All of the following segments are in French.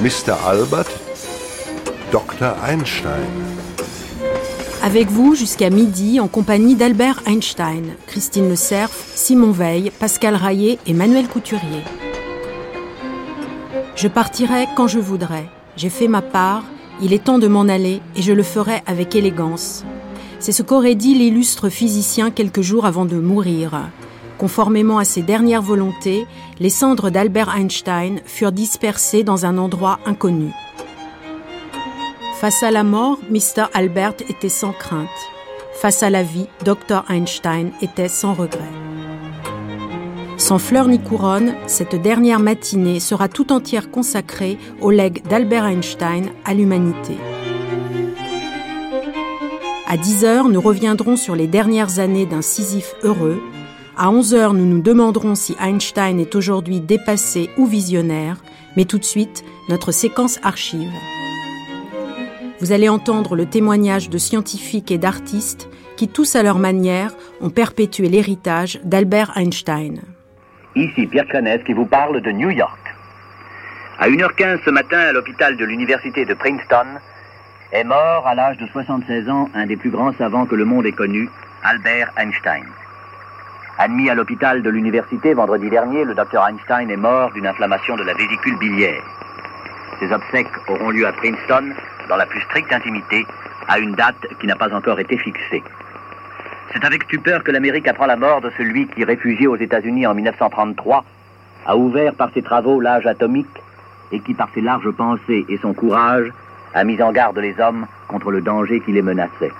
Mr. Albert, Dr. Einstein. Avec vous jusqu'à midi en compagnie d'Albert Einstein, Christine Le Cerf, Simon Veil, Pascal Raillet et Manuel Couturier. Je partirai quand je voudrais. J'ai fait ma part, il est temps de m'en aller et je le ferai avec élégance. C'est ce qu'aurait dit l'illustre physicien quelques jours avant de mourir. Conformément à ses dernières volontés, les cendres d'Albert Einstein furent dispersées dans un endroit inconnu. Face à la mort, Mr. Albert était sans crainte. Face à la vie, Dr. Einstein était sans regret. Sans fleurs ni couronne, cette dernière matinée sera tout entière consacrée au legs d'Albert Einstein à l'humanité. À 10 heures, nous reviendrons sur les dernières années d'un Sisyphe heureux. À 11 heures, nous nous demanderons si Einstein est aujourd'hui dépassé ou visionnaire. Mais tout de suite, notre séquence archive. Vous allez entendre le témoignage de scientifiques et d'artistes qui, tous à leur manière, ont perpétué l'héritage d'Albert Einstein. Ici Pierre Clanès qui vous parle de New York. À 1h15 ce matin, à l'hôpital de l'université de Princeton, est mort à l'âge de 76 ans un des plus grands savants que le monde ait connu, Albert Einstein. Admis à l'hôpital de l'université vendredi dernier, le docteur Einstein est mort d'une inflammation de la vésicule biliaire. Ses obsèques auront lieu à Princeton, dans la plus stricte intimité, à une date qui n'a pas encore été fixée. C'est avec stupeur que l'Amérique apprend la mort de celui qui, réfugié aux États-Unis en 1933, a ouvert par ses travaux l'âge atomique et qui, par ses larges pensées et son courage, a mis en garde les hommes contre le danger qui les menaçait.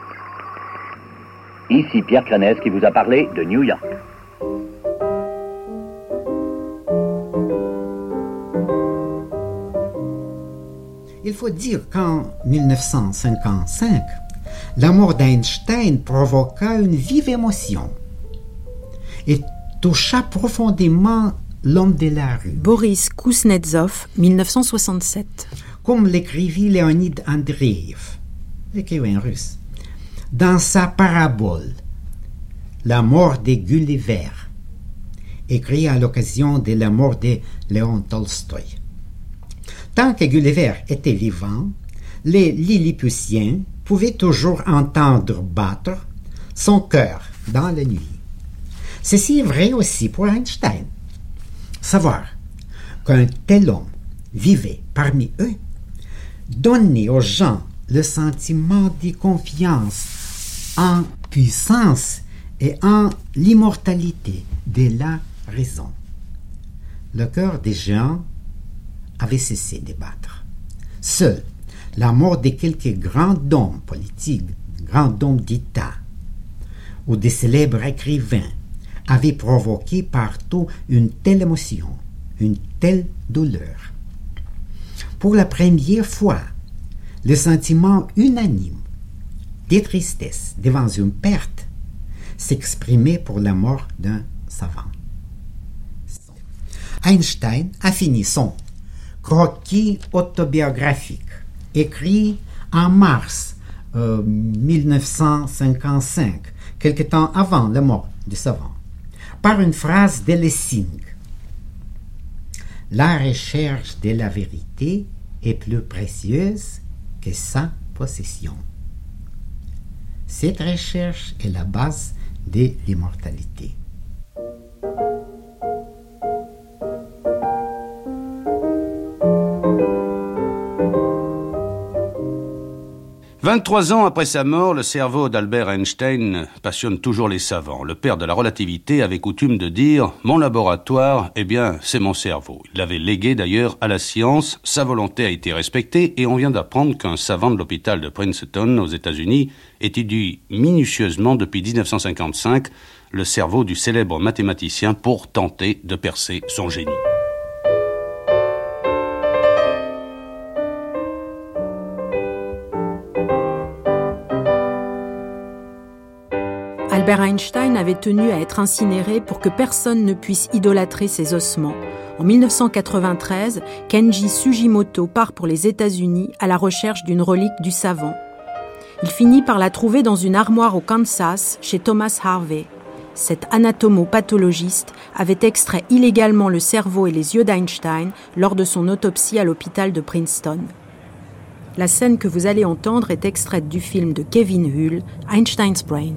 Ici Pierre Clanès qui vous a parlé de New York. Il faut dire qu'en 1955, la mort d'Einstein provoqua une vive émotion et toucha profondément l'homme de la rue. Boris Kuznetsov, 1967. Comme l'écrivit Léonid Andreev, écrivain russe, dans sa parabole La mort de Gulliver, écrit à l'occasion de la mort de Léon Tolstoï. Tant que Gulliver était vivant, les Lilliputiens pouvaient toujours entendre battre son cœur dans la nuit. Ceci est vrai aussi pour Einstein. Savoir qu'un tel homme vivait parmi eux donnait aux gens le sentiment de confiance en puissance et en l'immortalité de la raison. Le cœur des gens avait cessé de battre. Seul la mort de quelques grands hommes politiques, grands hommes d'État, ou des célèbres écrivains avait provoqué partout une telle émotion, une telle douleur. Pour la première fois, le sentiment unanime de tristesse devant une perte s'exprimait pour la mort d'un savant. Einstein a fini son croquis autobiographique, écrit en mars euh, 1955, quelque temps avant la mort du savant, par une phrase de Lessing. La recherche de la vérité est plus précieuse que sa possession. Cette recherche est la base de l'immortalité. 23 ans après sa mort, le cerveau d'Albert Einstein passionne toujours les savants. Le père de la relativité avait coutume de dire Mon laboratoire, eh bien, c'est mon cerveau. Il l'avait légué d'ailleurs à la science, sa volonté a été respectée et on vient d'apprendre qu'un savant de l'hôpital de Princeton aux États-Unis étudie minutieusement depuis 1955 le cerveau du célèbre mathématicien pour tenter de percer son génie. Albert Einstein avait tenu à être incinéré pour que personne ne puisse idolâtrer ses ossements. En 1993, Kenji Sugimoto part pour les États-Unis à la recherche d'une relique du savant. Il finit par la trouver dans une armoire au Kansas chez Thomas Harvey. Cet anatomopathologiste avait extrait illégalement le cerveau et les yeux d'Einstein lors de son autopsie à l'hôpital de Princeton. La scène que vous allez entendre est extraite du film de Kevin Hull, Einstein's Brain.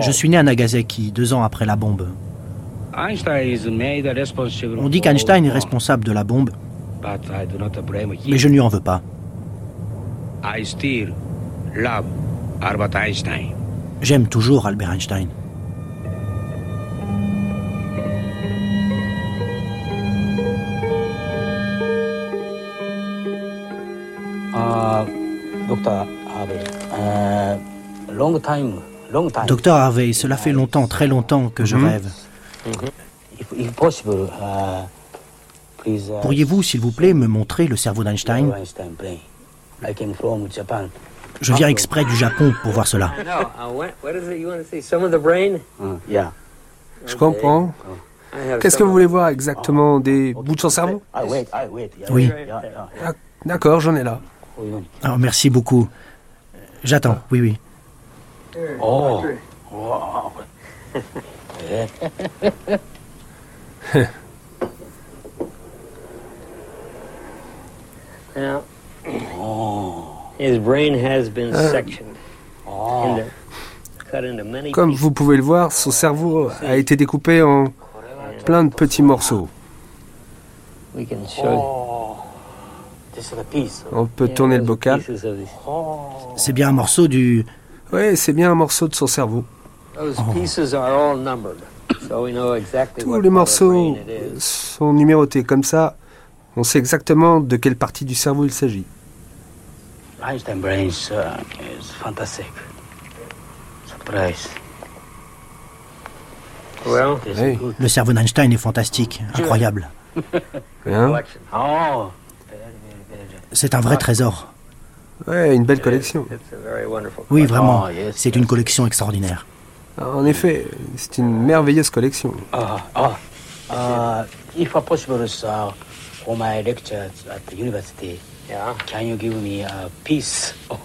Je suis né à Nagasaki deux ans après la bombe. On dit qu'Einstein est responsable de la bombe, mais je ne lui en veux pas. J'aime toujours Albert Einstein. Docteur Harvey, cela fait longtemps, très longtemps que je rêve. Pourriez-vous, s'il vous plaît, me montrer le cerveau d'Einstein? Je viens exprès du Japon pour voir cela. Je comprends. Qu'est-ce que vous voulez voir exactement? Des bouts de son cerveau? Oui. D'accord, j'en ai là. Alors, merci beaucoup. J'attends, oui, oui. Oh. Comme vous pouvez le voir, son cerveau a été découpé en plein de petits morceaux. We can show On peut tourner le bocal. C'est bien un morceau du... Oui, c'est bien un morceau de son cerveau. Those pieces are all numbered, so we know exactly Tous what les morceaux brain it is. sont numérotés comme ça. On sait exactement de quelle partie du cerveau il s'agit. Uh, good. Le cerveau d'Einstein est fantastique, incroyable. Hein? C'est un vrai trésor. ouais, une belle collection. It's a very wonderful. Oui, vraiment. Yes, C'est une collection extraordinaire. En effet, c'est une merveilleuse collection. Uh, if possible, for my lectures at the university, Yeah. can you give me a piece of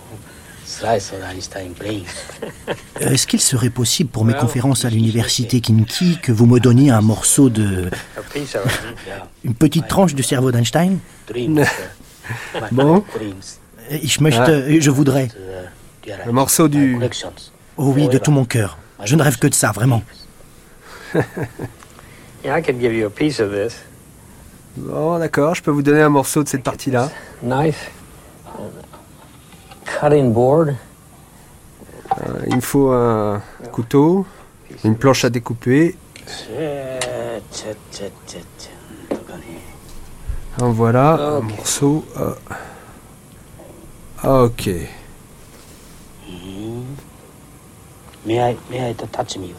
slice of Einstein brain? Est-ce qu'il serait possible pour mes conférences à l'université Kinki que vous me donniez un morceau de... A piece of it. Yeah, une petite tranche du cerveau d'Einstein? Bon. Euh, Ich möchte, euh, je voudrais. Uh, dear Un morceau du-. Oh oui, de tout mon cœur. Je ne rêve que de ça, vraiment. Yeah, I could give you a piece of this. Bon, d'accord, je peux vous donner un morceau de cette partie-là. Knife. Cutting board. Euh, Il me faut un couteau, une planche à découper. En voilà, un Ok. morceau. euh. Ok. I touch me?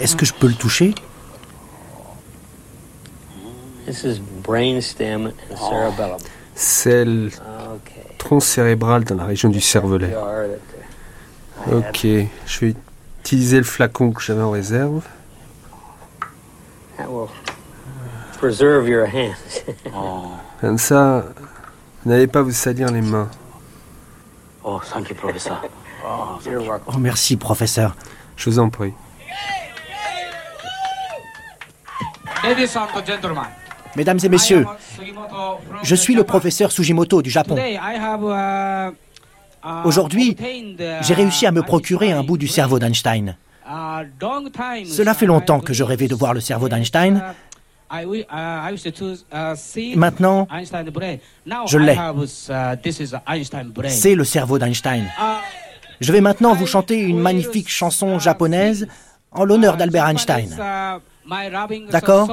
Est-ce que je peux le toucher? This is brainstem and cerebellum. C'est le tronc cérébral dans la région du cervelet. Ok, je vais utiliser le flacon que j'avais en réserve. Preserve your hands. Oh, Comme ça, vous n'allez pas vous salir les mains. oh, thank you, professor. Oh, You're welcome. Oh, merci, professeur. Je vous en prie. Ladies and gentlemen, Mesdames et messieurs, je suis le Japan. professeur Sugimoto du Japon. Today, I have, uh, uh, Aujourd'hui, uh, j'ai réussi à me procurer un bout du cerveau d'Einstein. Long time Cela fait longtemps que je rêvais de voir le cerveau d'Einstein. Uh, uh, Maintenant, je l'ai. uh, c'est le cerveau d'Einstein. Uh, Je vais maintenant vous chanter une magnifique chanson japonaise en l'honneur d'Albert Einstein. D'accord?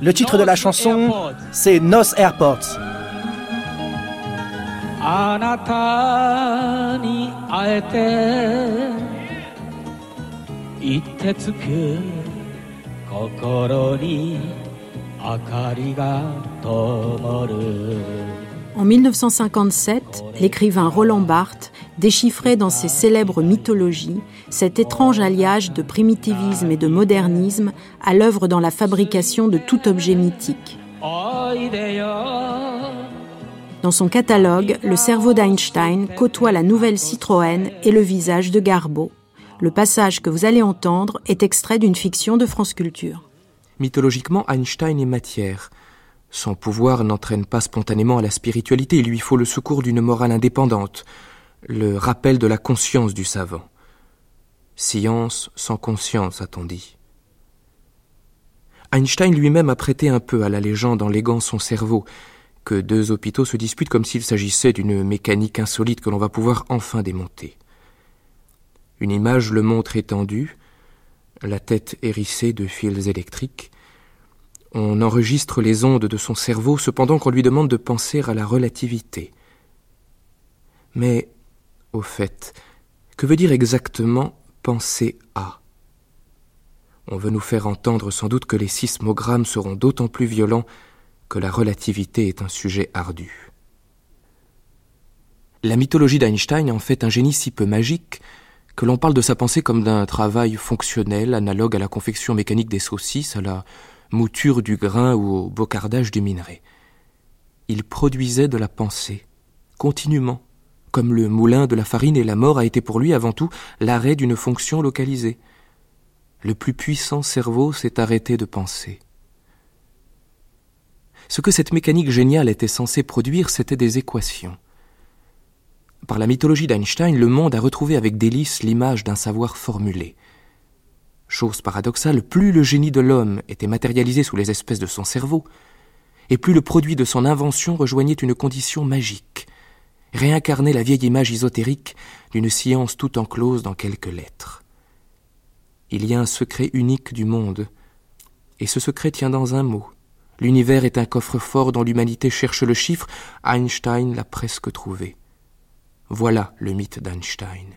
Le titre de la chanson, c'est Nos Airports. あなたに会えて言ってつけ En 1957, l'écrivain Roland Barthes déchiffrait dans ses célèbres mythologies cet étrange alliage de primitivisme et de modernisme à l'œuvre dans la fabrication de tout objet mythique. Dans son catalogue, le cerveau d'Einstein côtoie la nouvelle Citroën et le visage de Garbeau. Le passage que vous allez entendre est extrait d'une fiction de France Culture. Mythologiquement, Einstein est matière. Son pouvoir n'entraîne pas spontanément à la spiritualité, il lui faut le secours d'une morale indépendante, le rappel de la conscience du savant. Science sans conscience, a-t-on dit. Einstein lui-même a prêté un peu à la légende en léguant son cerveau, que deux hôpitaux se disputent comme s'il s'agissait d'une mécanique insolite que l'on va pouvoir enfin démonter. Une image le montre étendu, la tête hérissée de fils électriques. On enregistre les ondes de son cerveau cependant qu'on lui demande de penser à la relativité. Mais, au fait, que veut dire exactement penser à? On veut nous faire entendre sans doute que les sismogrammes seront d'autant plus violents que la relativité est un sujet ardu. La mythologie d'Einstein en fait un génie si peu magique que l'on parle de sa pensée comme d'un travail fonctionnel analogue à la confection mécanique des saucisses, à la mouture du grain ou au bocardage du minerai. Il produisait de la pensée, continuellement, comme le moulin de la farine et la mort a été pour lui avant tout l'arrêt d'une fonction localisée. Le plus puissant cerveau s'est arrêté de penser. Ce que cette mécanique géniale était censée produire, c'était des équations. Par la mythologie d'Einstein, le monde a retrouvé avec délice l'image d'un savoir formulé. Chose paradoxale, plus le génie de l'homme était matérialisé sous les espèces de son cerveau, et plus le produit de son invention rejoignait une condition magique, réincarnait la vieille image ésotérique d'une science tout enclose dans quelques lettres. Il y a un secret unique du monde, et ce secret tient dans un mot. L'univers est un coffre-fort dont l'humanité cherche le chiffre, Einstein l'a presque trouvé. Voilà le mythe d'Einstein.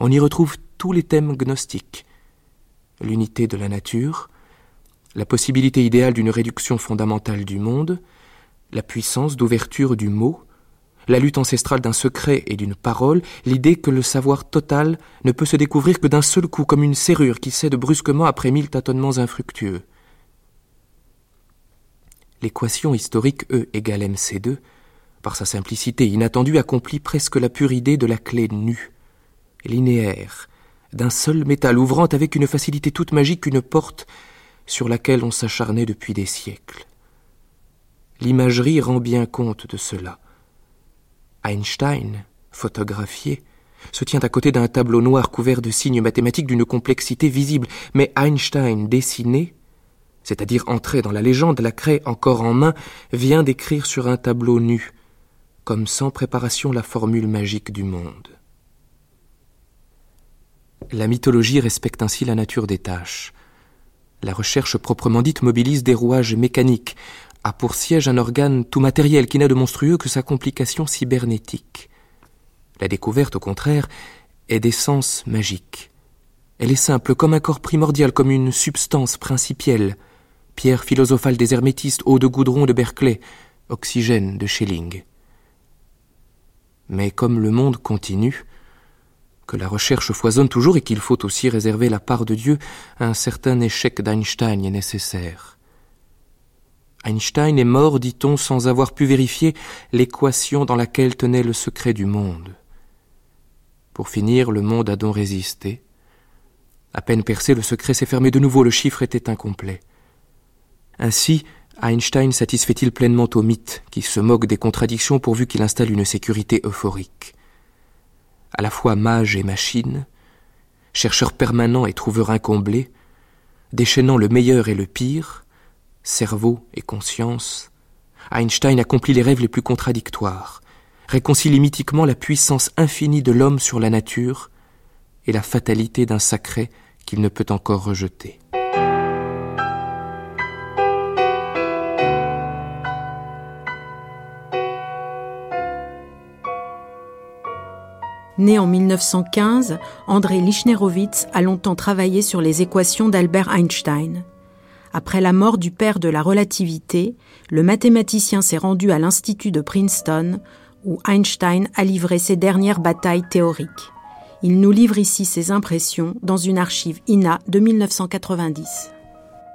On y retrouve tous les thèmes gnostiques. L'unité de la nature, la possibilité idéale d'une réduction fondamentale du monde, la puissance d'ouverture du mot, la lutte ancestrale d'un secret et d'une parole, l'idée que le savoir total ne peut se découvrir que d'un seul coup, comme une serrure qui cède brusquement après mille tâtonnements infructueux. L'équation historique E égale MC2, par sa simplicité inattendue, accomplit presque la pure idée de la clé nue, linéaire, d'un seul métal, ouvrant avec une facilité toute magique une porte sur laquelle on s'acharnait depuis des siècles. L'imagerie rend bien compte de cela. Einstein, photographié, se tient à côté d'un tableau noir couvert de signes mathématiques d'une complexité visible, mais Einstein dessiné c'est-à-dire entrer dans la légende, la craie encore en main, vient d'écrire sur un tableau nu, comme sans préparation la formule magique du monde. La mythologie respecte ainsi la nature des tâches. La recherche proprement dite mobilise des rouages mécaniques, a pour siège un organe tout matériel qui n'a de monstrueux que sa complication cybernétique. La découverte, au contraire, est d'essence magique. Elle est simple comme un corps primordial, comme une substance principielle, pierre philosophale des hermétistes, eau de goudron de Berkeley, oxygène de Schelling. Mais comme le monde continue, que la recherche foisonne toujours et qu'il faut aussi réserver la part de Dieu, un certain échec d'Einstein est nécessaire. Einstein est mort, dit-on, sans avoir pu vérifier l'équation dans laquelle tenait le secret du monde. Pour finir, le monde a donc résisté. À peine percé, le secret s'est fermé de nouveau, le chiffre était incomplet. Ainsi, Einstein satisfait-il pleinement au mythe, qui se moque des contradictions pourvu qu'il installe une sécurité euphorique. À la fois mage et machine, chercheur permanent et trouveur incomblé, déchaînant le meilleur et le pire, cerveau et conscience, Einstein accomplit les rêves les plus contradictoires, réconcilie mythiquement la puissance infinie de l'homme sur la nature et la fatalité d'un sacré qu'il ne peut encore rejeter. Né en 1915, André Lichnerowitz a longtemps travaillé sur les équations d'Albert Einstein. Après la mort du père de la relativité, le mathématicien s'est rendu à l'Institut de Princeton, où Einstein a livré ses dernières batailles théoriques. Il nous livre ici ses impressions dans une archive INA de 1990.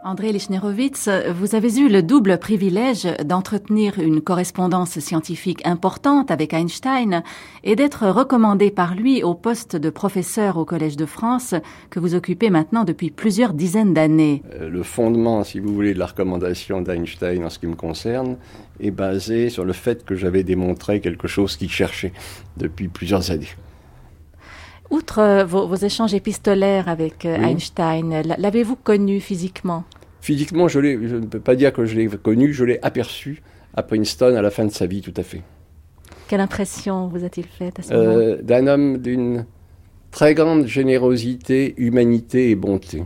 André Lichnerovitz, vous avez eu le double privilège d'entretenir une correspondance scientifique importante avec Einstein et d'être recommandé par lui au poste de professeur au Collège de France que vous occupez maintenant depuis plusieurs dizaines d'années. Euh, le fondement, si vous voulez, de la recommandation d'Einstein en ce qui me concerne est basé sur le fait que j'avais démontré quelque chose qu'il cherchait depuis plusieurs années. Outre euh, vos, échanges épistolaires avec euh, Einstein, l'avez-vous connu physiquement? Physiquement, je, je ne peux pas dire que je l'ai connu, je l'ai aperçu à Princeton à la fin de sa vie, tout à fait. Quelle impression vous a-t-il faite à ce moment euh, D'un homme d'une très grande générosité, humanité et bonté.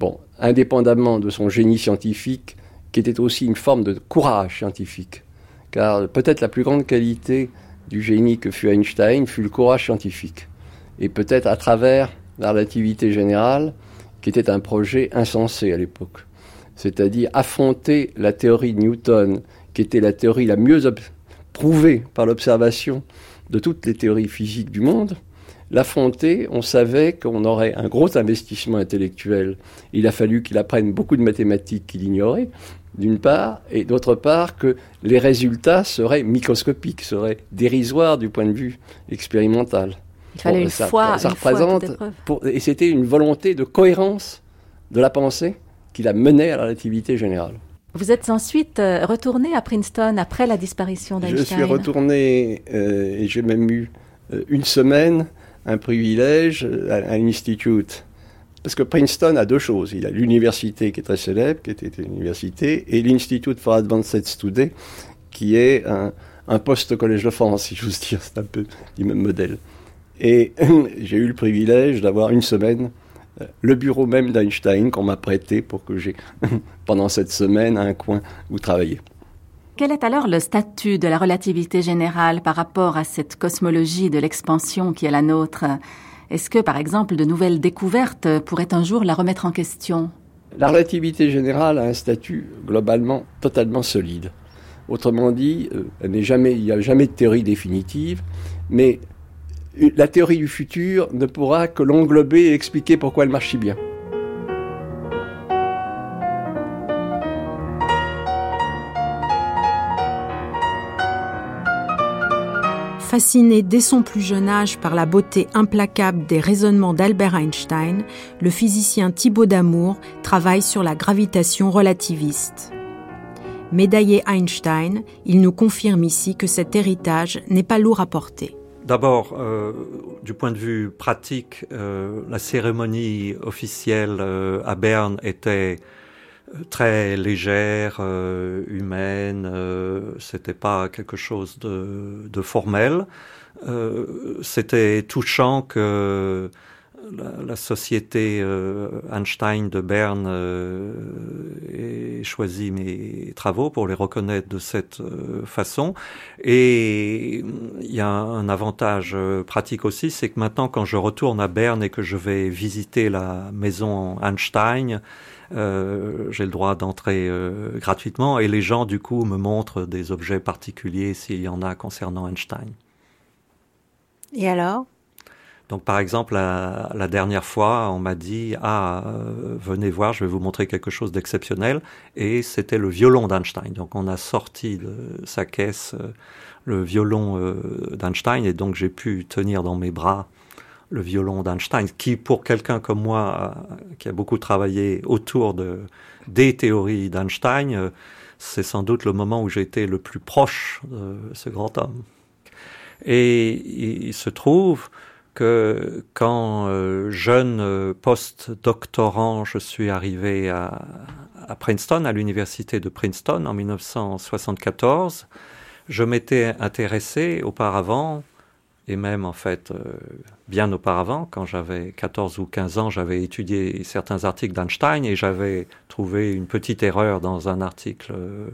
Bon, indépendamment de son génie scientifique, qui était aussi une forme de courage scientifique. Car peut-être la plus grande qualité du génie que fut Einstein fut le courage scientifique et peut-être à travers la relativité générale, qui était un projet insensé à l'époque. C'est-à-dire affronter la théorie de Newton, qui était la théorie la mieux prouvée par l'observation de toutes les théories physiques du monde, l'affronter, on savait qu'on aurait un gros investissement intellectuel. Il a fallu qu'il apprenne beaucoup de mathématiques qu'il ignorait, d'une part, et d'autre part que les résultats seraient microscopiques, seraient dérisoires du point de vue expérimental. Il fallait une ça, fois. Ça représente. et c'était une volonté de cohérence de la pensée qui la menait à la relativité générale. Vous êtes ensuite euh, retourné à Princeton après la disparition d'Einstein. Je suis retourné euh, et j'ai même eu euh, une semaine un privilège à, à l'Institute. Parce que Princeton a deux choses. Il a l'université qui est très célèbre, qui était une université, et l'Institute for Advanced Study, qui est un, un post-collège de France, si j'ose dire. C'est un peu du même modèle. Et j'ai eu le privilège d'avoir une semaine euh, le bureau même d'Einstein qu'on m'a prêté pour que j'ai, pendant cette semaine, un coin où travailler. Quel est alors le statut de la relativité générale par rapport à cette cosmologie de l'expansion qui est la nôtre? Est-ce que, par exemple, de nouvelles découvertes pourraient un jour la remettre en question? La relativité générale a un statut globalement totalement solide. Autrement dit, euh, il n'y a jamais de théorie définitive, mais la théorie du futur ne pourra que l'englober et expliquer pourquoi elle marche bien. Fasciné dès son plus jeune âge par la beauté implacable des raisonnements d'Albert Einstein, le physicien Thibaut Damour travaille sur la gravitation relativiste. Médaillé Einstein, il nous confirme ici que cet héritage n'est pas lourd à porter. D'abord, euh, du point de vue pratique, euh, la cérémonie officielle euh, à Berne était très légère, humaine. C'était pas quelque chose de, de formel. C'était touchant que la, société euh, Einstein de Berne euh, ait choisi mes travaux pour les reconnaître de cette euh, façon. Et il y a un avantage pratique aussi, c'est que maintenant quand je retourne à Berne et que je vais visiter la maison Einstein, j'ai le droit d'entrer gratuitement et les gens du coup me montrent des objets particuliers s'il y en a concernant Einstein. Et alors? Donc par exemple, la, dernière fois, on m'a dit ah euh, venez voir, je vais vous montrer quelque chose d'exceptionnel, et c'était le violon d'Einstein. Donc on a sorti de sa caisse euh, le violon euh, d'Einstein, et donc j'ai pu tenir dans mes bras le violon d'Einstein, qui pour quelqu'un comme moi, qui a beaucoup travaillé autour de des théories d'Einstein, c'est sans doute le moment où j'ai été le plus proche de ce grand homme. Et il se trouve quand euh, jeune euh, post-doctorant, je suis arrivé à, à Princeton, à l'université de Princeton en 1974, je m'étais intéressé auparavant et même en fait euh, bien auparavant, quand j'avais 14 ou 15 ans, j'avais étudié certains articles d'Einstein et j'avais trouvé une petite erreur dans un article euh,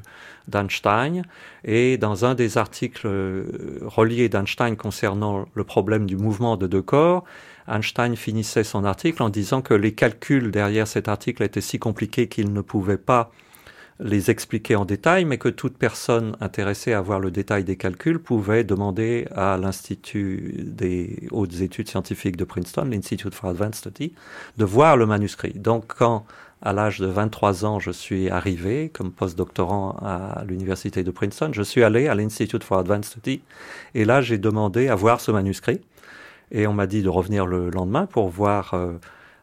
d'Einstein. Et dans un des articles euh, reliés d'Einstein concernant le problème du mouvement de deux corps, Einstein finissait son article en disant que les calculs derrière cet article étaient si compliqués qu'il ne pouvait pas les expliquer en détail, mais que toute personne intéressée à voir le détail des calculs pouvait demander à l'Institut des hautes études scientifiques de Princeton, l'Institute for Advanced Study, de voir le manuscrit. Donc quand à l'âge de 23 ans, je suis arrivé comme postdoctorant à l'université de Princeton. Je suis allé à l'Institute for Advanced Study et là, j'ai demandé à voir ce manuscrit. Et on m'a dit de revenir le lendemain pour voir euh,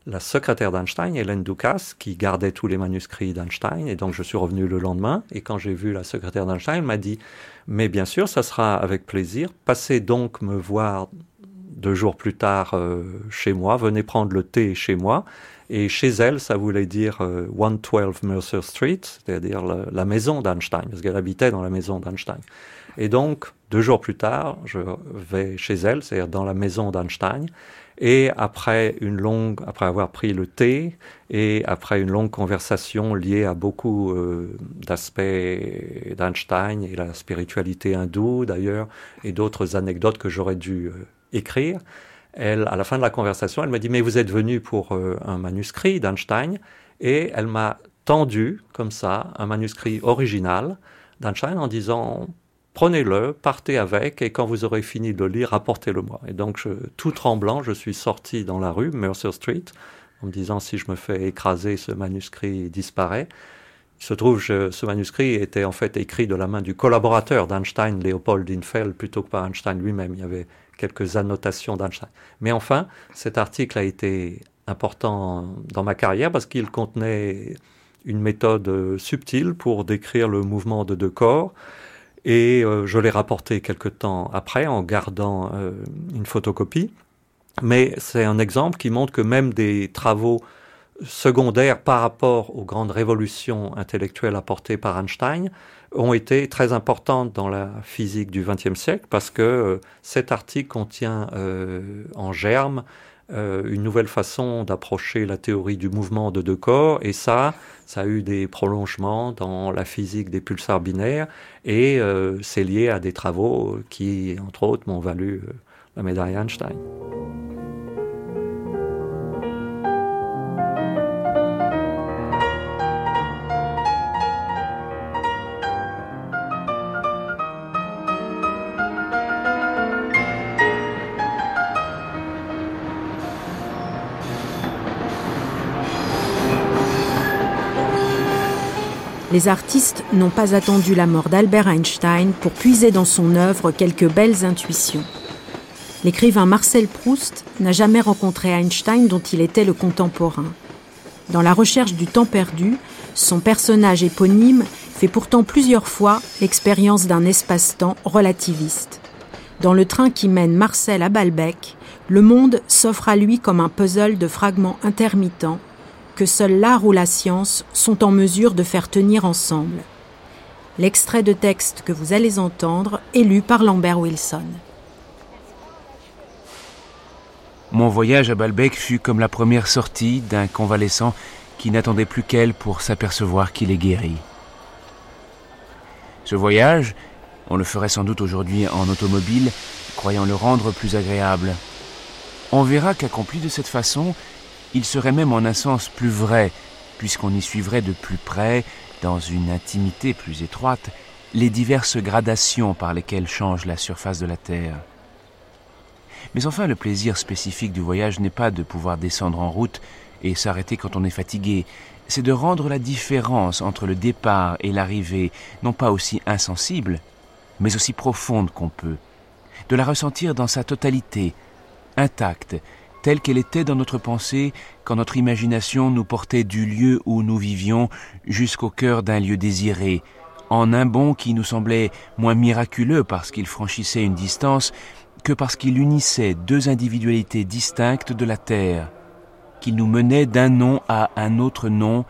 la secrétaire d'Einstein, Hélène Ducasse, qui gardait tous les manuscrits d'Einstein. Et donc, je suis revenu le lendemain. Et quand j'ai vu la secrétaire d'Einstein, elle m'a dit, mais bien sûr, ça sera avec plaisir. Passez donc me voir deux jours plus tard euh, chez moi. Venez prendre le thé chez moi. Et chez elle, ça voulait dire 112 euh, Mercer Street, c'est-à-dire la, maison d'Einstein, parce qu'elle habitait dans la maison d'Einstein. Et donc, deux jours plus tard, je vais chez elle, c'est-à-dire dans la maison d'Einstein. Et après une longue, après avoir pris le thé et après une longue conversation liée à beaucoup euh, d'aspects d'Einstein et la spiritualité hindoue d'ailleurs et d'autres anecdotes que j'aurais dû écrire, elle, à la fin de la conversation, elle m'a dit, mais vous êtes venu pour euh, un manuscrit d'Einstein, et elle m'a tendu, comme ça, un manuscrit original d'Einstein en disant, prenez-le, partez avec, et quand vous aurez fini de le lire, apportez-le-moi. Et donc, tout tremblant, je suis sorti dans la rue, Mercer Street, en me disant, si je me fais écraser, ce manuscrit disparaît. Il se trouve que ce manuscrit était en fait écrit de la main du collaborateur d'Einstein, Leopold Infeld, plutôt que par Einstein lui-même. Il y avait quelques annotations d'Einstein. Mais enfin, cet article a été important dans ma carrière parce qu'il contenait une méthode subtile pour décrire le mouvement de deux corps. Et euh, je l'ai rapporté quelque temps après en gardant euh, une photocopie. Mais c'est un exemple qui montre que même des travaux secondaires par rapport aux grandes révolutions intellectuelles apportées par Einstein ont été très importantes dans la physique du XXe siècle parce que euh, cet article contient euh, en germe euh, une nouvelle façon d'approcher la théorie du mouvement de deux corps et ça, ça a eu des prolongements dans la physique des pulsars binaires et c'est lié à des travaux qui, entre autres, m'ont valu la médaille Einstein. Les artistes n'ont pas attendu la mort d'Albert Einstein pour puiser dans son œuvre quelques belles intuitions. L'écrivain Marcel Proust n'a jamais rencontré Einstein dont il était le contemporain. Dans la recherche du temps perdu, son personnage éponyme fait pourtant plusieurs fois l'expérience d'un espace-temps relativiste. Dans le train qui mène Marcel à Balbec, le monde s'offre à lui comme un puzzle de fragments intermittents que seul l'art ou la science sont en mesure de faire tenir ensemble. L'extrait de texte que vous allez entendre est lu par Lambert Wilson. Mon voyage à Balbec fut comme la première sortie d'un convalescent qui n'attendait plus qu'elle pour s'apercevoir qu'il est guéri. Ce voyage, on le ferait sans doute aujourd'hui en automobile, croyant le rendre plus agréable. On verra qu'accompli de cette façon, il serait même en un sens plus vrai, puisqu'on y suivrait de plus près, dans une intimité plus étroite, les diverses gradations par lesquelles change la surface de la Terre. Mais enfin, le plaisir spécifique du voyage n'est pas de pouvoir descendre en route et s'arrêter quand on est fatigué, c'est de rendre la différence entre le départ et l'arrivée non pas aussi insensible, mais aussi profonde qu'on peut, de la ressentir dans sa totalité, intacte, telle qu'elle était dans notre pensée quand notre imagination nous portait du lieu où nous vivions jusqu'au cœur d'un lieu désiré, en un bond qui nous semblait moins miraculeux parce qu'il franchissait une distance que parce qu'il unissait deux individualités distinctes de la Terre, qu'il nous menait d'un nom à un autre nom,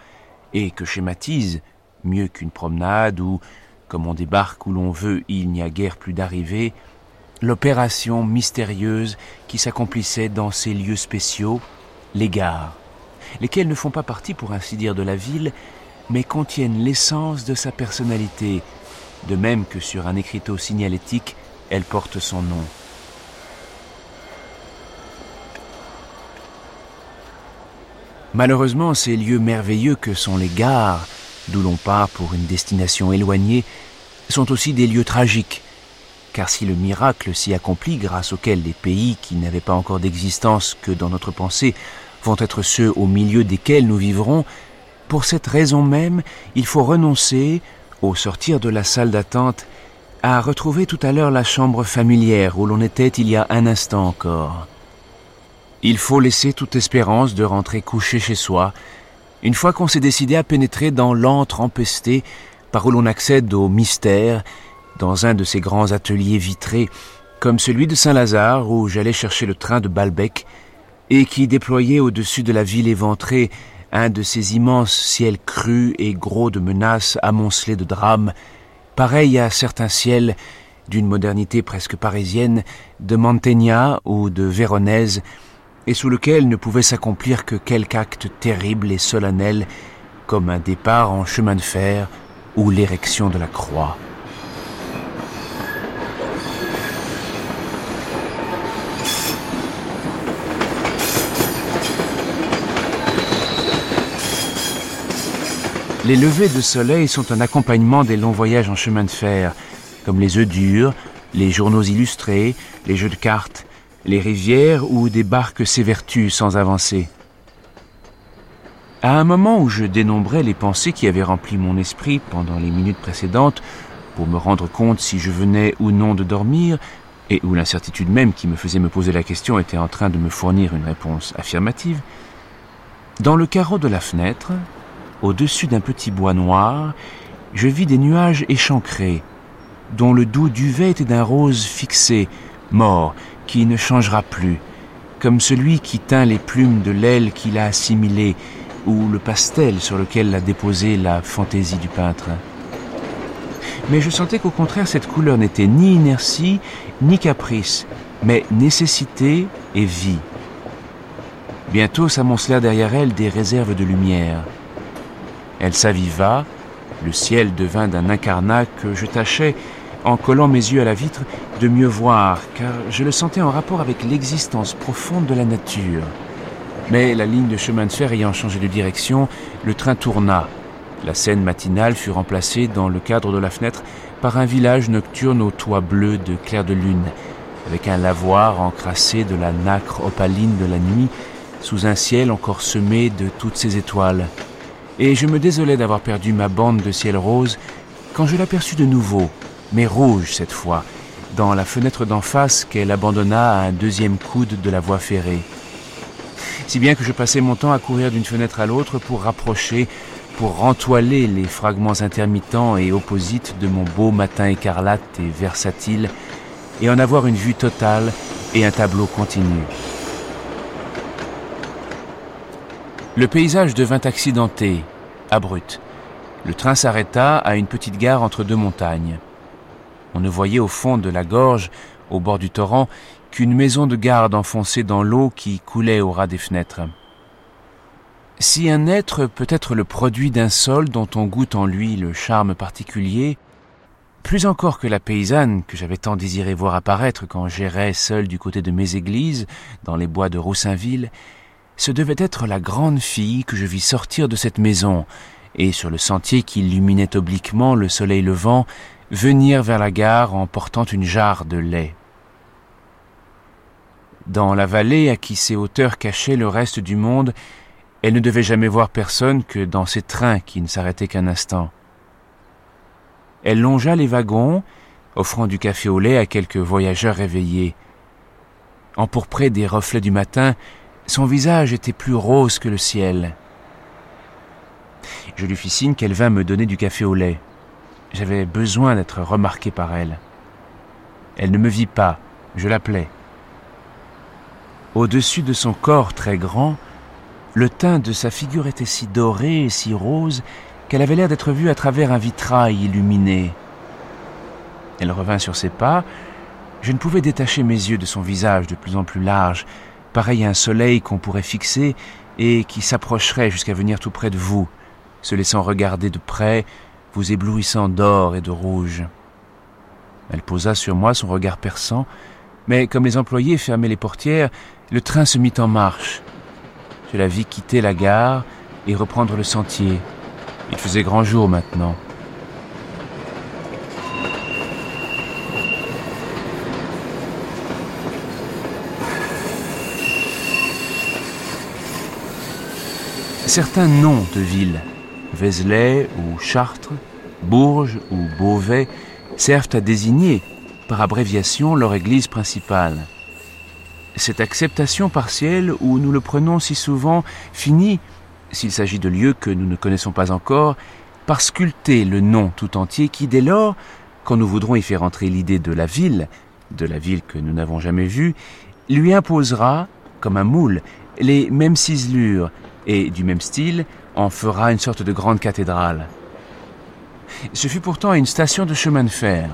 et que schématise, mieux qu'une promenade où, comme on débarque où l'on veut, il n'y a guère plus d'arrivée, l'opération mystérieuse qui s'accomplissait dans ces lieux spéciaux, les gares, lesquelles ne font pas partie, pour ainsi dire, de la ville, mais contiennent l'essence de sa personnalité, de même que sur un écriteau signalétique, elle porte son nom. Malheureusement, ces lieux merveilleux que sont les gares, d'où l'on part pour une destination éloignée, sont aussi des lieux tragiques. Car si le miracle s'y accomplit grâce auquel les pays qui n'avaient pas encore d'existence que dans notre pensée vont être ceux au milieu desquels nous vivrons, pour cette raison même, il faut renoncer, au sortir de la salle d'attente, à retrouver tout à l'heure la chambre familière où l'on était il y a un instant encore. Il faut laisser toute espérance de rentrer coucher chez soi, une fois qu'on s'est décidé à pénétrer dans l'antre empesté par où l'on accède au mystère, dans un de ces grands ateliers vitrés, comme celui de Saint-Lazare où j'allais chercher le train de Balbec, et qui déployait au-dessus de la ville éventrée un de ces immenses ciels crus et gros de menaces amoncelés de drames, pareil à certains ciels d'une modernité presque parisienne, de Mantegna ou de Véronèse, et sous lequel ne pouvait s'accomplir que quelque acte terrible et solennel, comme un départ en chemin de fer ou l'érection de la croix. Les levées de soleil sont un accompagnement des longs voyages en chemin de fer, comme les œufs durs, les journaux illustrés, les jeux de cartes, les rivières ou des barques s'évertuent sans avancer. À un moment où je dénombrais les pensées qui avaient rempli mon esprit pendant les minutes précédentes, pour me rendre compte si je venais ou non de dormir, et où l'incertitude même qui me faisait me poser la question était en train de me fournir une réponse affirmative, dans le carreau de la fenêtre, au-dessus d'un petit bois noir, je vis des nuages échancrés, dont le doux duvet était d'un rose fixé, mort, qui ne changera plus, comme celui qui teint les plumes de l'aile qu'il a assimilée, ou le pastel sur lequel l'a déposé la fantaisie du peintre. Mais je sentais qu'au contraire cette couleur n'était ni inertie, ni caprice, mais nécessité et vie. Bientôt s'amoncelèrent derrière elle des réserves de lumière. Elle s'aviva, le ciel devint d'un incarnat que je tâchais, en collant mes yeux à la vitre, de mieux voir, car je le sentais en rapport avec l'existence profonde de la nature. Mais la ligne de chemin de fer ayant changé de direction, le train tourna. La scène matinale fut remplacée dans le cadre de la fenêtre par un village nocturne aux toits bleus de clair de lune, avec un lavoir encrassé de la nacre opaline de la nuit, sous un ciel encore semé de toutes ces étoiles. Et je me désolais d'avoir perdu ma bande de ciel rose quand je l'aperçus de nouveau, mais rouge cette fois, dans la fenêtre d'en face qu'elle abandonna à un deuxième coude de la voie ferrée. Si bien que je passais mon temps à courir d'une fenêtre à l'autre pour rapprocher, pour rentoiler les fragments intermittents et opposites de mon beau matin écarlate et versatile, et en avoir une vue totale et un tableau continu. Le paysage devint accidenté, abrupt. Le train s'arrêta à une petite gare entre deux montagnes. On ne voyait au fond de la gorge, au bord du torrent, qu'une maison de garde enfoncée dans l'eau qui coulait au ras des fenêtres. Si un être peut être le produit d'un sol dont on goûte en lui le charme particulier, plus encore que la paysanne que j'avais tant désiré voir apparaître quand j'errais seul du côté de mes églises, dans les bois de Roussainville, ce devait être la grande fille que je vis sortir de cette maison, et sur le sentier qui illuminait obliquement le soleil levant, venir vers la gare en portant une jarre de lait. Dans la vallée à qui ces hauteurs cachaient le reste du monde, elle ne devait jamais voir personne que dans ces trains qui ne s'arrêtaient qu'un instant. Elle longea les wagons, offrant du café au lait à quelques voyageurs réveillés. Empourpré des reflets du matin, son visage était plus rose que le ciel. Je lui fis signe qu'elle vint me donner du café au lait. J'avais besoin d'être remarqué par elle. Elle ne me vit pas, je l'appelais. Au-dessus de son corps très grand, le teint de sa figure était si doré et si rose qu'elle avait l'air d'être vue à travers un vitrail illuminé. Elle revint sur ses pas. Je ne pouvais détacher mes yeux de son visage de plus en plus large, pareil à un soleil qu'on pourrait fixer et qui s'approcherait jusqu'à venir tout près de vous, se laissant regarder de près vous éblouissant d'or et de rouge. Elle posa sur moi son regard perçant, mais comme les employés fermaient les portières, le train se mit en marche. je la vis quitter la gare et reprendre le sentier. Il faisait grand jour maintenant. Certains noms de villes, Vézelay ou Chartres, Bourges ou Beauvais, servent à désigner, par abréviation, leur église principale. Cette acceptation partielle, où nous le prenons si souvent, finit, s'il s'agit de lieux que nous ne connaissons pas encore, par sculpter le nom tout entier qui, dès lors, quand nous voudrons y faire entrer l'idée de la ville, de la ville que nous n'avons jamais vue, lui imposera, comme un moule, les mêmes ciselures, et du même style, en fera une sorte de grande cathédrale. Ce fut pourtant à une station de chemin de fer,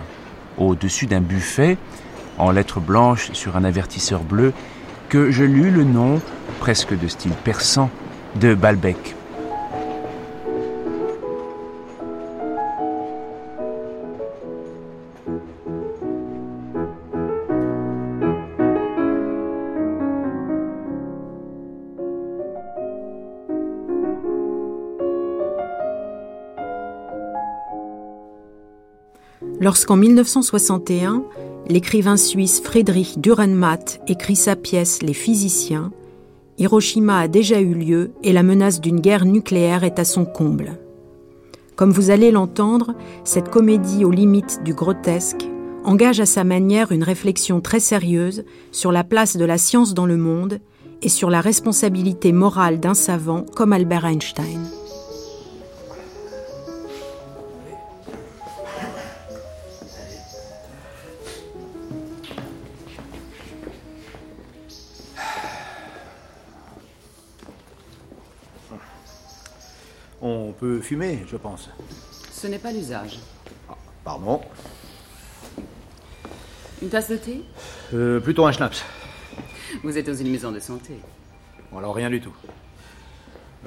au-dessus d'un buffet, en lettres blanches sur un avertisseur bleu, que je lus le nom, presque de style persan, de Balbec. Lorsqu'en 1961, l'écrivain suisse Friedrich Dürrenmatt écrit sa pièce Les physiciens, Hiroshima a déjà eu lieu et la menace d'une guerre nucléaire est à son comble. Comme vous allez l'entendre, cette comédie aux limites du grotesque engage à sa manière une réflexion très sérieuse sur la place de la science dans le monde et sur la responsabilité morale d'un savant comme Albert Einstein. Fumer, je pense. Ce n'est pas l'usage. Pardon. Une tasse de thé? Euh, plutôt un schnapps. Vous êtes dans une maison de santé. Bon, alors rien du tout.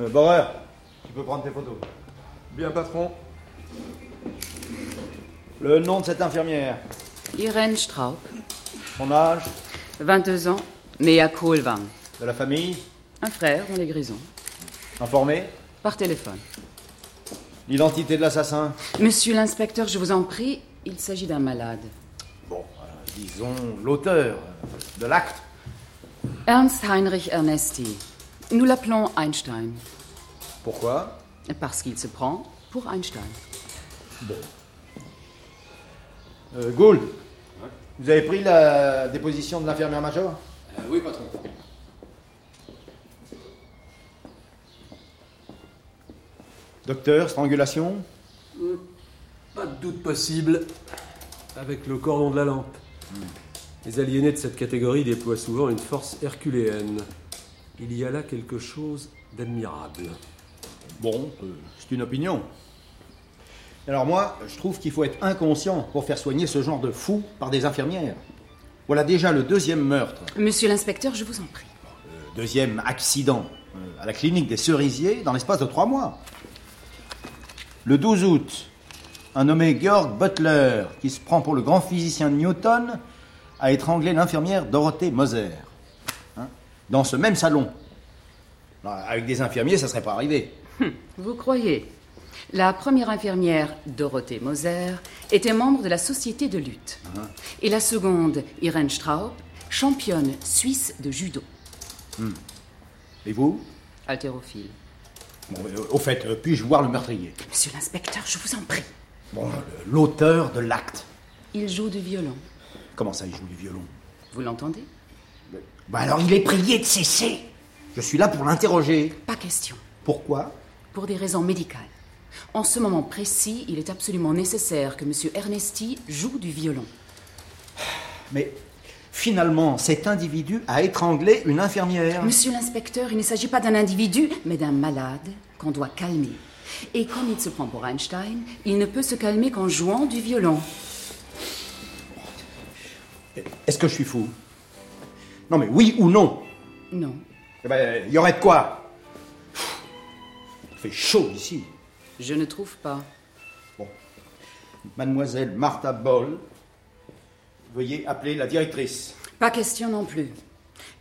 Euh, Borer, tu peux prendre tes photos. Bien, patron. Le nom de cette infirmière? Irène Straub. Son âge? 22 ans, née à Kohlwang. De la famille? Un frère, on les grisons. Informé? Par téléphone. L'identité de l'assassin Monsieur l'inspecteur, je vous en prie, il s'agit d'un malade. Bon, euh, disons l'auteur de l'acte. Ernst Heinrich Ernesti. Nous l'appelons Einstein. Pourquoi? Parce qu'il se prend pour Einstein. Bon. Euh, Gould, vous avez pris la déposition de l'infirmière major? Oui, patron. Docteur, strangulation Pas de doute possible. Avec le cordon de la lampe. Les aliénés de cette catégorie déploient souvent une force herculéenne. Il y a là quelque chose d'admirable. Bon, euh, c'est une opinion. Alors moi, je trouve qu'il faut être inconscient pour faire soigner ce genre de fou par des infirmières. Voilà déjà le deuxième meurtre, Monsieur l'inspecteur, je vous en prie. le deuxième accident euh, à la clinique des Cerisiers dans l'espace de trois mois. Le 12 août, un nommé Georg Butler, qui se prend pour le grand physicien de Newton, a étranglé l'infirmière Dorothée Moser. Hein, dans ce même salon. Alors, Avec des infirmiers, ça serait pas arrivé. Hum, Vous croyez La première infirmière, Dorothée Moser, était membre de la Société de lutte. Et la seconde, Irène Straub, championne suisse de judo. Hmm. Et vous? Haltérophile. Bon, euh, Au fait, euh, puis-je voir le meurtrier Monsieur l'inspecteur, je vous en prie. Bon, l'auteur de l'acte. Il joue du violon. Comment ça, il joue du violon Vous l'entendez Bah alors il est prié de cesser. Je suis là pour l'interroger. Pas question. Pourquoi Pour des raisons médicales. En ce moment précis, il est absolument nécessaire que Monsieur Ernesti joue du violon. Mais finalement, cet individu a étranglé une infirmière. Monsieur l'inspecteur, il ne s'agit pas d'un individu, mais d'un malade qu'on doit calmer. Et comme il se prend pour Einstein, il ne peut se calmer qu'en jouant du violon. Est-ce que je suis fou? Non mais oui ou non? Non. Eh ben, il y aurait de quoi? Il fait chaud ici. Je ne trouve pas. Mademoiselle Martha Boll, veuillez appeler la directrice. Pas question non plus.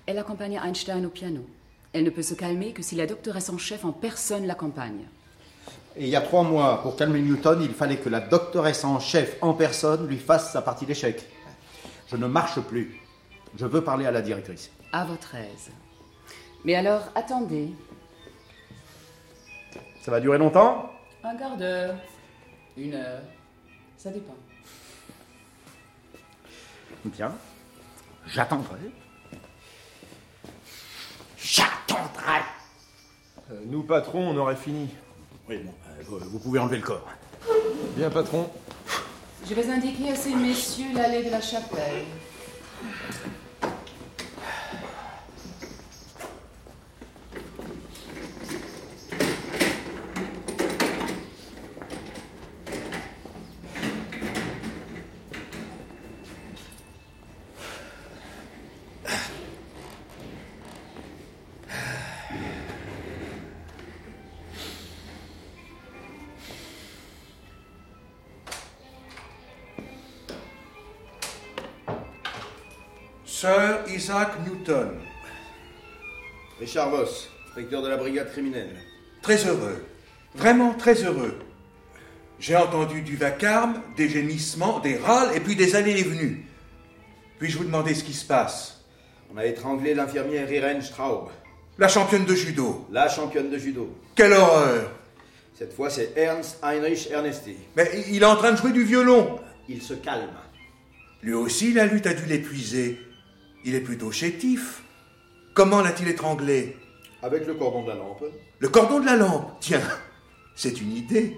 Elle accompagne Einstein au piano. Elle ne peut se calmer que si la doctoresse en chef en personne l'accompagne. Et il y a trois mois, pour calmer Newton, il fallait que la doctoresse en chef en personne lui fasse sa partie d'échecs. Je ne marche plus. Je veux parler à la directrice. À votre aise. Mais alors, attendez. Ça va durer longtemps? Un quart d'heure. Une heure. Ça dépend. Bien. J'attendrai. J'attendrai. Euh, nous, patron, on aurait fini. Oui, bon, euh, vous, vous pouvez enlever le corps. Bien, patron. Je vais indiquer à ces messieurs l'allée de la chapelle. Inspecteur de la brigade criminelle. Très heureux. Vraiment très heureux. J'ai entendu du vacarme, des gémissements, des râles et puis des allées et venues. Puis-je vous demander ce qui se passe? On a étranglé l'infirmière Irene Straub. La championne de judo. La championne de judo. Quelle horreur Cette fois, c'est Ernst Heinrich Ernesti. Mais il est en train de jouer du violon. Il se calme. Lui aussi, la lutte a dû l'épuiser. Il est plutôt chétif. Comment l'a-t-il étranglé Avec le cordon de la lampe. Le cordon de la lampe Tiens, c'est une idée.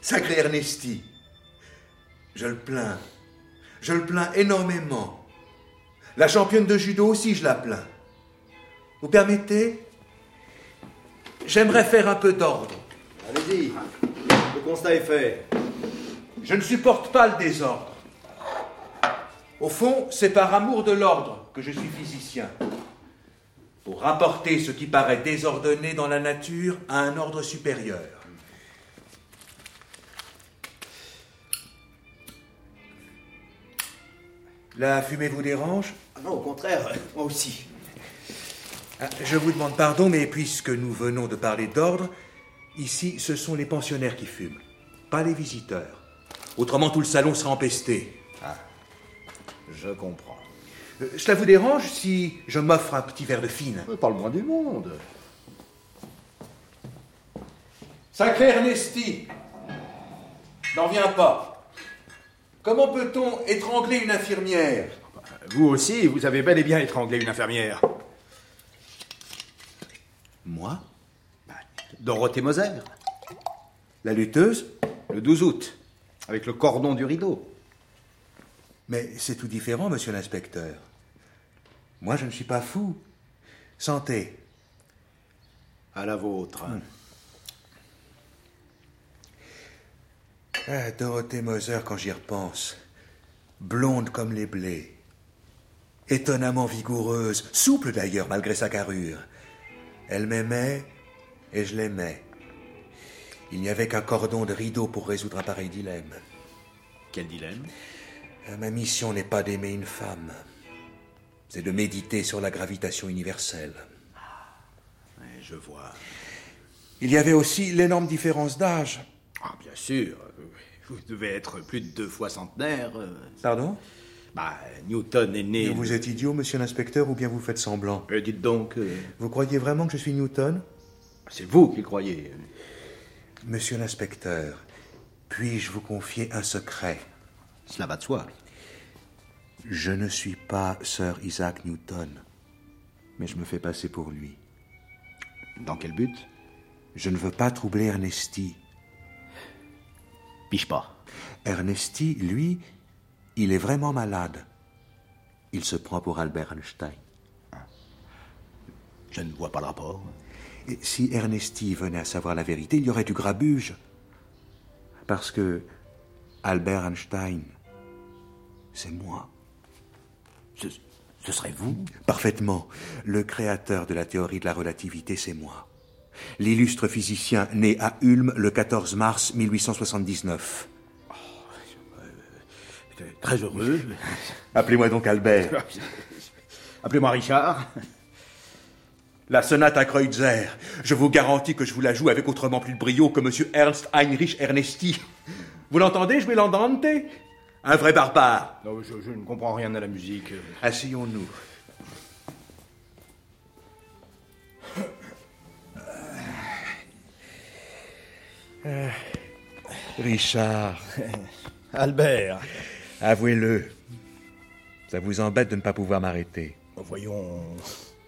Sacré Ernesti. Je le plains. Je le plains énormément. La championne de judo aussi, je la plains. Vous permettez? J'aimerais faire un peu d'ordre. Allez-y. Le constat est fait. Je ne supporte pas le désordre. Au fond, c'est par amour de l'ordre que je suis physicien. Pour rapporter ce qui paraît désordonné dans la nature à un ordre supérieur. La fumée vous dérange? Ah non, au contraire, moi aussi. Ah, Je vous demande pardon, mais puisque nous venons de parler d'ordre, ici, ce sont les pensionnaires qui fument, pas les visiteurs. Autrement, tout le salon sera empesté. Ah, je comprends. Euh, Cela vous dérange si je m'offre un petit verre de fine le moins du monde. Sacré Ernesti N'en viens pas. Comment peut-on étrangler une infirmière Vous aussi, vous avez bel et bien étranglé une infirmière. Moi Bah, Dorothée Moser. La lutteuse Le 12 août, avec le cordon du rideau. Mais c'est tout différent, monsieur l'inspecteur. Moi, je ne suis pas fou. Santé. À la vôtre. Ah, Dorothée Moser, quand j'y repense. Blonde comme les blés. Étonnamment vigoureuse, souple d'ailleurs, malgré sa carrure. Elle m'aimait et je l'aimais. Il n'y avait qu'un cordon de rideau pour résoudre un pareil dilemme. Quel dilemme? Euh, Ma mission n'est pas d'aimer une femme, c'est de méditer sur la gravitation universelle. Ouais, Je vois. Il y avait aussi l'énorme différence d'âge. Ah, bien sûr. Vous devez être plus de deux fois centenaire. euh. Pardon? Bah, Newton est né. Vous êtes idiot, monsieur l'inspecteur, ou bien vous faites semblant? Euh, dites donc. euh, Vous croyez vraiment que je suis Newton? C'est vous qui le croyez. Monsieur l'inspecteur, puis-je vous confier un secret? Cela va de soi. Je ne suis pas Sir Isaac Newton, mais je me fais passer pour lui. Dans quel but? Je ne veux pas troubler Ernesti. Piche pas. Ernesti, lui, il est vraiment malade. Il se prend pour Albert Einstein. Je ne vois pas le rapport. Et si Ernesti venait à savoir la vérité, il y aurait du grabuge. Parce que Albert Einstein, c'est moi. Ce, ce serait vous Parfaitement. Le créateur de la théorie de la relativité, c'est moi. L'illustre physicien né à Ulm le 14 mars 1879. Très heureux. Appelez-moi donc Albert. Appelez-moi Richard. La sonate à Kreutzer. Je vous garantis que je vous la joue avec autrement plus de brio que Monsieur Ernst Heinrich Ernesti. Vous l'entendez jouer l'andante? Un vrai barbare. Non, je, je ne comprends rien à la musique. Asseyons-nous. Euh, Richard. Albert. Avouez-le. Ça vous embête de ne pas pouvoir m'arrêter. Voyons.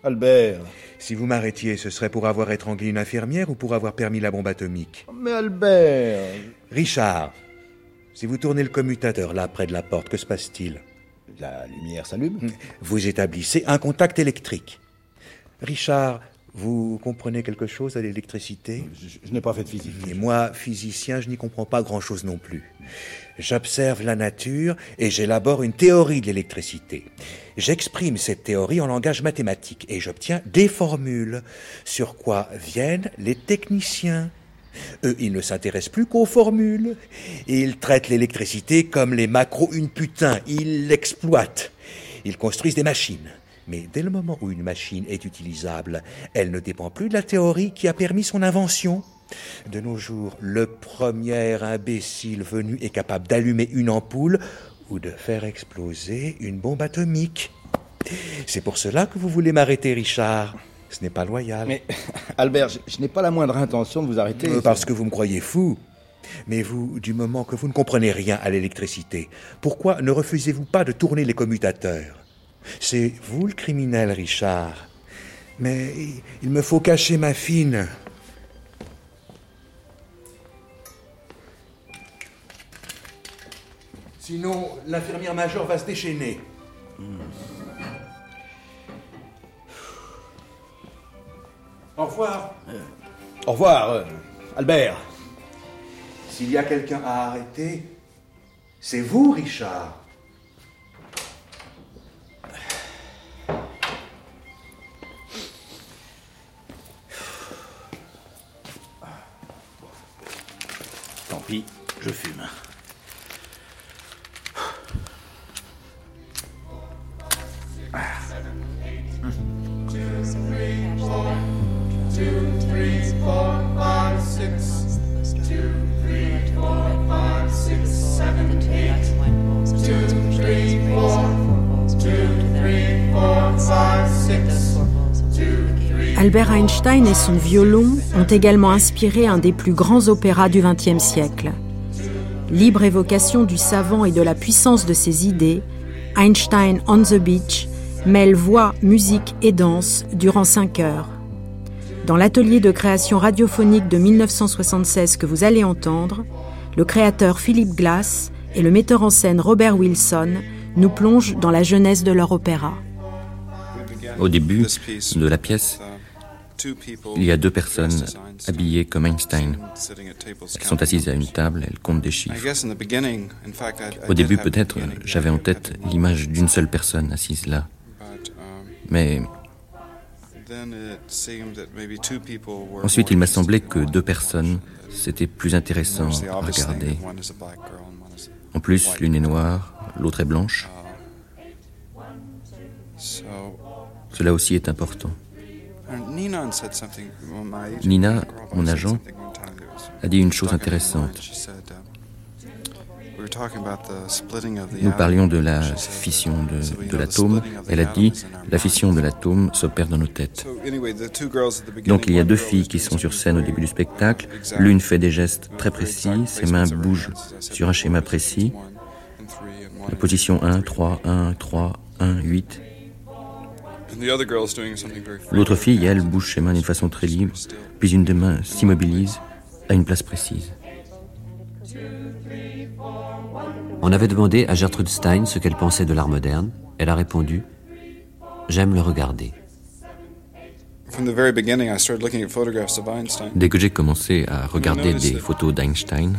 Albert. Si vous m'arrêtiez, ce serait pour avoir étranglé une infirmière ou pour avoir permis la bombe atomique? Mais Albert. Richard, si vous tournez le commutateur là, près de la porte, que se passe-t-il? La lumière s'allume. Vous établissez un contact électrique. Richard, vous comprenez quelque chose à l'électricité? Je, je n'ai pas fait de physique. Et moi, physicien, je n'y comprends pas grand-chose non plus. J'observe la nature et j'élabore une théorie de l'électricité. J'exprime cette théorie en langage mathématique et j'obtiens des formules, sur quoi viennent les techniciens. Eux, ils ne s'intéressent plus qu'aux formules. Ils traitent l'électricité comme les macros une putain. Ils l'exploitent. Ils construisent des machines. Mais dès le moment où une machine est utilisable, elle ne dépend plus de la théorie qui a permis son invention. De nos jours, le premier imbécile venu est capable d'allumer une ampoule ou de faire exploser une bombe atomique. C'est pour cela que vous voulez m'arrêter, Richard. Ce n'est pas loyal. Mais, Albert, je, je n'ai pas la moindre intention de vous arrêter. Euh, Parce que vous me croyez fou. Mais vous, du moment que vous ne comprenez rien à l'électricité, pourquoi ne refusez-vous pas de tourner les commutateurs? C'est vous le criminel, Richard. Mais il me faut cacher ma fine. Sinon, l'infirmière majeure va se déchaîner. Au revoir. Au revoir, euh, Albert. S'il y a quelqu'un à arrêter, c'est vous, Richard. Tant pis, je fume. Albert Einstein et son violon ont également inspiré un des plus grands opéras du XXe siècle. Libre évocation du savant et de la puissance de ses idées, Einstein on the Beach mêle voix, musique et danse durant cinq heures. Dans l'atelier de création radiophonique de 1976 que vous allez entendre, le créateur Philip Glass et le metteur en scène Robert Wilson nous plongent dans la jeunesse de leur opéra. Au début de la pièce, il y a deux personnes habillées comme Einstein. Elles sont assises à une table, elles comptent des chiffres. Au début, peut-être, j'avais en tête l'image d'une seule personne assise là. Mais ensuite, il m'a semblé que deux personnes, c'était plus intéressant à regarder. En plus, l'une est noire, l'autre est blanche. Cela aussi est important. Nina, mon agent, a dit une chose intéressante. Nous parlions de la fission de, de l'atome. Elle a dit la fission de l'atome s'opère dans nos têtes. Donc il y a deux filles qui sont sur scène au début du spectacle. L'une fait des gestes très précis, ses mains bougent sur un schéma précis. La position 1, 3, 1, 3, 1, 8. L'autre fille, elle, bouge ses mains d'une façon très libre, puis une des mains s'immobilise à une place précise. On avait demandé à Gertrude Stein ce qu'elle pensait de l'art moderne. Elle a répondu J'aime le regarder. Dès que j'ai commencé à regarder des photos d'Einstein,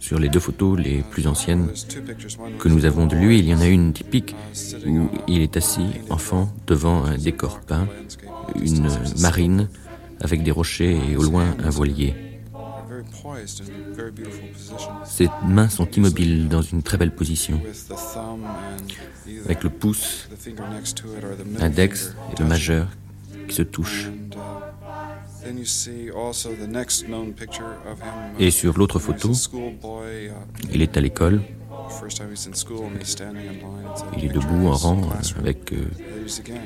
sur les deux photos les plus anciennes que nous avons de lui, il y en a une typique où il est assis, enfant, devant un décor peint, une marine avec des rochers et au loin un voilier. Ses mains sont immobiles dans une très belle position, avec le pouce, l'index et le majeur qui se touchent. Et sur l'autre photo, il est à l'école. Il est debout en rang avec euh,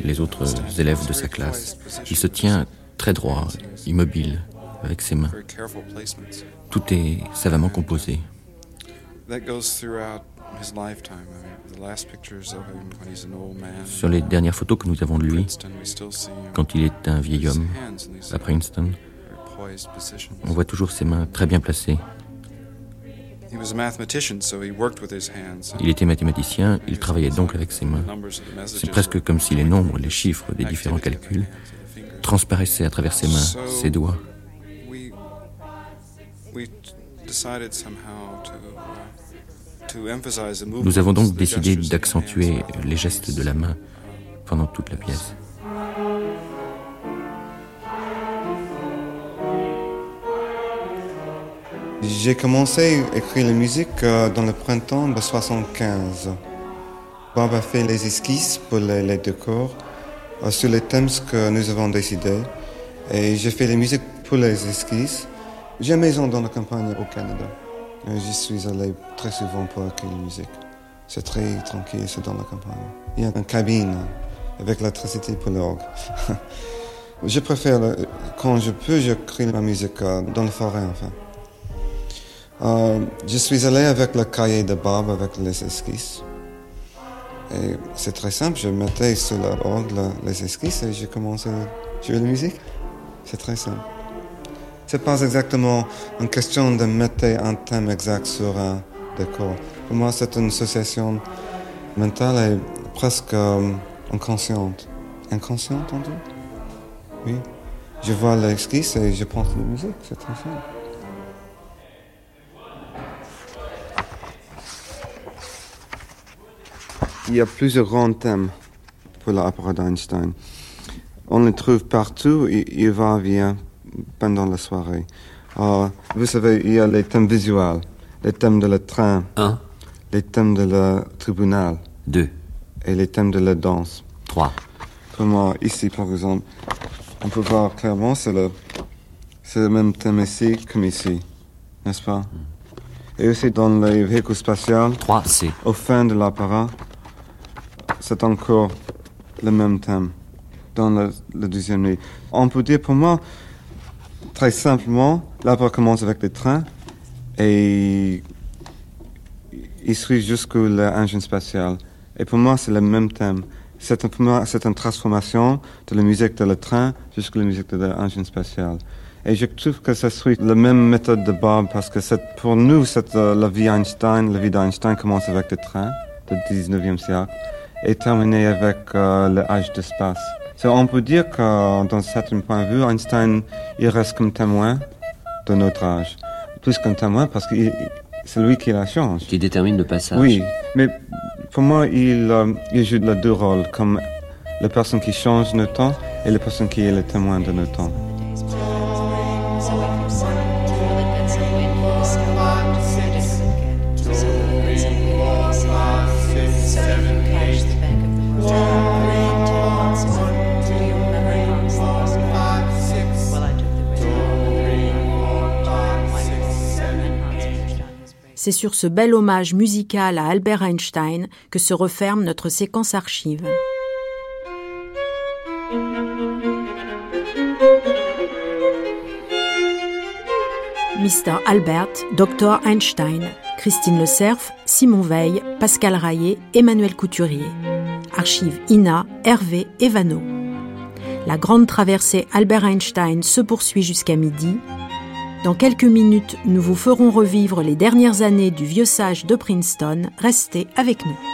les autres élèves de sa classe. Il se tient très droit, immobile, avec ses mains. Tout est savamment composé. Sur les dernières photos que nous avons de lui, quand il est un vieil homme à Princeton, on voit toujours ses mains très bien placées. Il était mathématicien, il travaillait donc avec ses mains. C'est presque comme si les nombres, les chiffres des différents calculs transparaissaient à travers ses mains, ses doigts. Nous avons donc décidé d'accentuer les gestes de la main pendant toute la pièce. J'ai commencé à écrire la musique euh, dans le printemps de 75. Bob a fait les esquisses pour les, décors euh, sur les thèmes que nous avons décidés. Et j'ai fait les musiques pour les esquisses. J'ai maison dans la campagne au Canada. J'y suis allé très souvent pour écrire la musique. C'est très tranquille, c'est dans la campagne. Il y a une cabine avec l'électricité pour l'orgue. je préfère, quand je peux, j'écris ma musique euh, dans la forêt, enfin. Euh, je suis allé avec le cahier de Bob, avec les esquisses. Et c'est très simple, je mettais sur l'orgue les esquisses et j'ai commencé à jouer la musique. C'est très simple. C'est pas exactement une question de mettre un thème exact sur un décor. Pour moi, c'est une association mentale et presque euh, inconsciente. Inconsciente, on dit? Oui. Je vois l'esquisse et je pense à la musique, c'est très simple. Il y a plusieurs grands thèmes pour l'opéra d'Einstein. On les trouve partout, et il va vient pendant la soirée. Euh, vous savez, il y a les thèmes visuels, les thèmes de le train, Un. les thèmes de le tribunal, Deux. et les thèmes de la danse. Trois. Pour moi, ici, par exemple, on peut voir clairement, c'est le, c'est le même thème ici comme ici, n'est-ce pas? Et aussi dans les véhicules spatiaux, 3C. au fin de l'opéra, c'est encore le même thème dans la, la deuxième nuit. On peut dire pour moi, très simplement, l'opéra commence avec les trains et il suit jusqu'au l'engin spatial. Et pour moi, c'est le même thème. C'est un- une transformation de la musique de le train jusqu'à la musique de l'engin spatial. Et je trouve que ça suit la même méthode de Bob parce que pour nous, euh, la vie Einstein. La vie d'Einstein commence avec le train du 19e siècle et termine avec euh, l'âge d'espace. So, on peut dire que, dans un certain point de vue, Einstein, il reste comme témoin de notre âge. Plus qu'un témoin parce que c'est lui qui la change. Qui détermine le passage. Oui, mais pour moi, il, euh, il joue les deux rôles, comme la personne qui change notre temps et la personne qui est le témoin de notre temps. C'est sur ce bel hommage musical à Albert Einstein que se referme notre séquence archive. Mr. Albert, Dr. Einstein, Christine Le Cerf, Simon Veil, Pascal Raillet, Emmanuel Couturier. Archive INA, Hervé Evano. La grande traversée Albert Einstein se poursuit jusqu'à midi. Dans quelques minutes, nous vous ferons revivre les dernières années du vieux sage de Princeton. Restez avec nous.